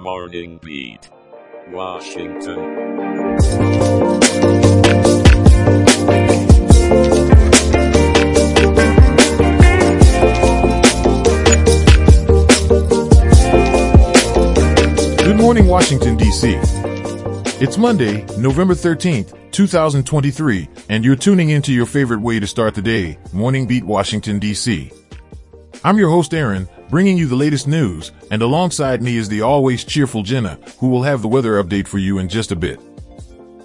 Morning Beat. Washington. Good morning, Washington, D.C. It's Monday, November 13th, 2023, and you're tuning into your favorite way to start the day, Morning Beat Washington, D.C. I'm your host, Aaron, bringing you the latest news, and alongside me is the always cheerful Jenna, who will have the weather update for you in just a bit.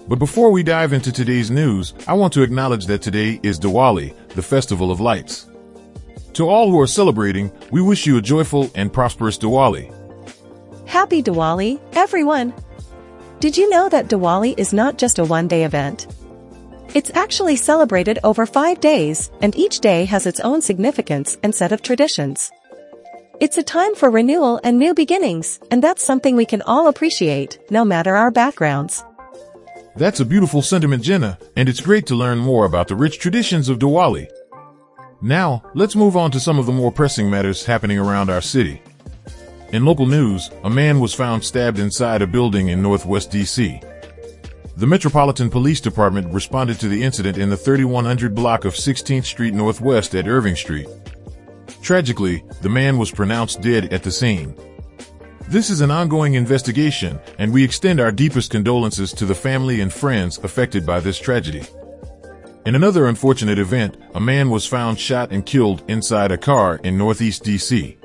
But before we dive into today's news, I want to acknowledge that today is Diwali, the Festival of Lights. To all who are celebrating, we wish you a joyful and prosperous Diwali. Happy Diwali, everyone! Did you know that Diwali is not just a one day event? It's actually celebrated over five days, and each day has its own significance and set of traditions. It's a time for renewal and new beginnings, and that's something we can all appreciate, no matter our backgrounds. That's a beautiful sentiment, Jenna, and it's great to learn more about the rich traditions of Diwali. Now, let's move on to some of the more pressing matters happening around our city. In local news, a man was found stabbed inside a building in Northwest DC. The Metropolitan Police Department responded to the incident in the 3100 block of 16th Street Northwest at Irving Street. Tragically, the man was pronounced dead at the scene. This is an ongoing investigation, and we extend our deepest condolences to the family and friends affected by this tragedy. In another unfortunate event, a man was found shot and killed inside a car in Northeast DC.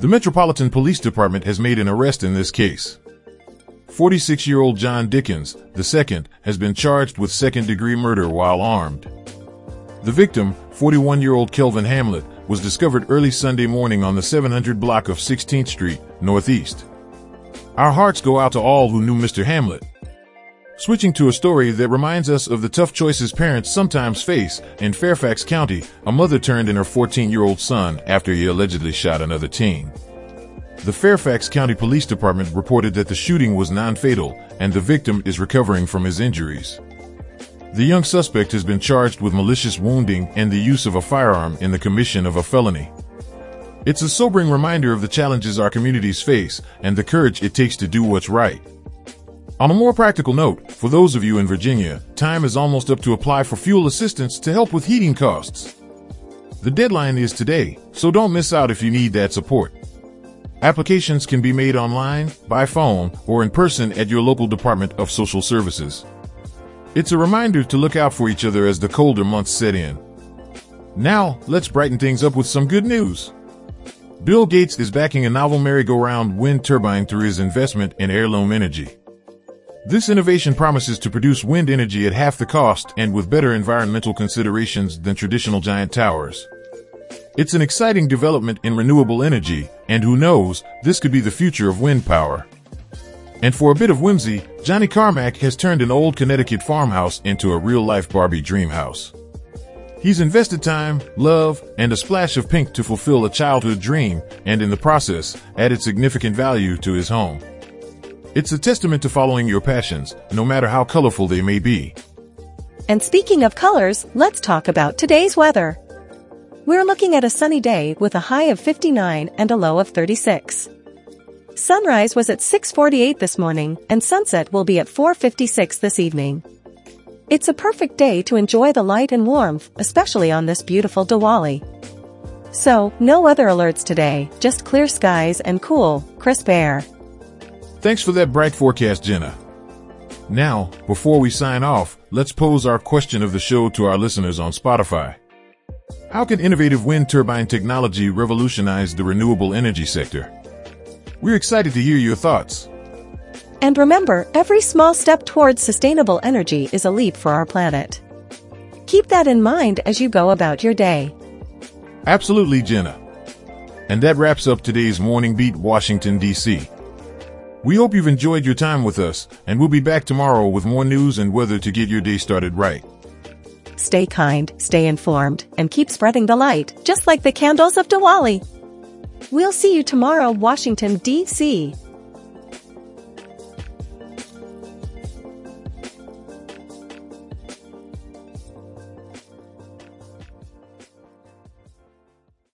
The Metropolitan Police Department has made an arrest in this case. 46 year old John Dickens, II, has been charged with second degree murder while armed. The victim, 41 year old Kelvin Hamlet, was discovered early Sunday morning on the 700 block of 16th Street, Northeast. Our hearts go out to all who knew Mr. Hamlet. Switching to a story that reminds us of the tough choices parents sometimes face, in Fairfax County, a mother turned in her 14 year old son after he allegedly shot another teen. The Fairfax County Police Department reported that the shooting was non fatal and the victim is recovering from his injuries. The young suspect has been charged with malicious wounding and the use of a firearm in the commission of a felony. It's a sobering reminder of the challenges our communities face and the courage it takes to do what's right. On a more practical note, for those of you in Virginia, time is almost up to apply for fuel assistance to help with heating costs. The deadline is today, so don't miss out if you need that support. Applications can be made online, by phone, or in person at your local Department of Social Services. It's a reminder to look out for each other as the colder months set in. Now, let's brighten things up with some good news. Bill Gates is backing a novel merry-go-round wind turbine through his investment in Airloom Energy. This innovation promises to produce wind energy at half the cost and with better environmental considerations than traditional giant towers. It's an exciting development in renewable energy, and who knows, this could be the future of wind power. And for a bit of whimsy, Johnny Carmack has turned an old Connecticut farmhouse into a real-life Barbie dream house. He's invested time, love, and a splash of pink to fulfill a childhood dream, and in the process, added significant value to his home. It's a testament to following your passions, no matter how colorful they may be. And speaking of colors, let's talk about today's weather. We're looking at a sunny day with a high of 59 and a low of 36. Sunrise was at 6:48 this morning and sunset will be at 4:56 this evening. It's a perfect day to enjoy the light and warmth, especially on this beautiful Diwali. So, no weather alerts today, just clear skies and cool, crisp air. Thanks for that bright forecast, Jenna. Now, before we sign off, let's pose our question of the show to our listeners on Spotify. How can innovative wind turbine technology revolutionize the renewable energy sector? We're excited to hear your thoughts. And remember, every small step towards sustainable energy is a leap for our planet. Keep that in mind as you go about your day. Absolutely, Jenna. And that wraps up today's Morning Beat Washington, D.C. We hope you've enjoyed your time with us, and we'll be back tomorrow with more news and weather to get your day started right. Stay kind, stay informed, and keep spreading the light, just like the candles of Diwali. We'll see you tomorrow, Washington, D.C.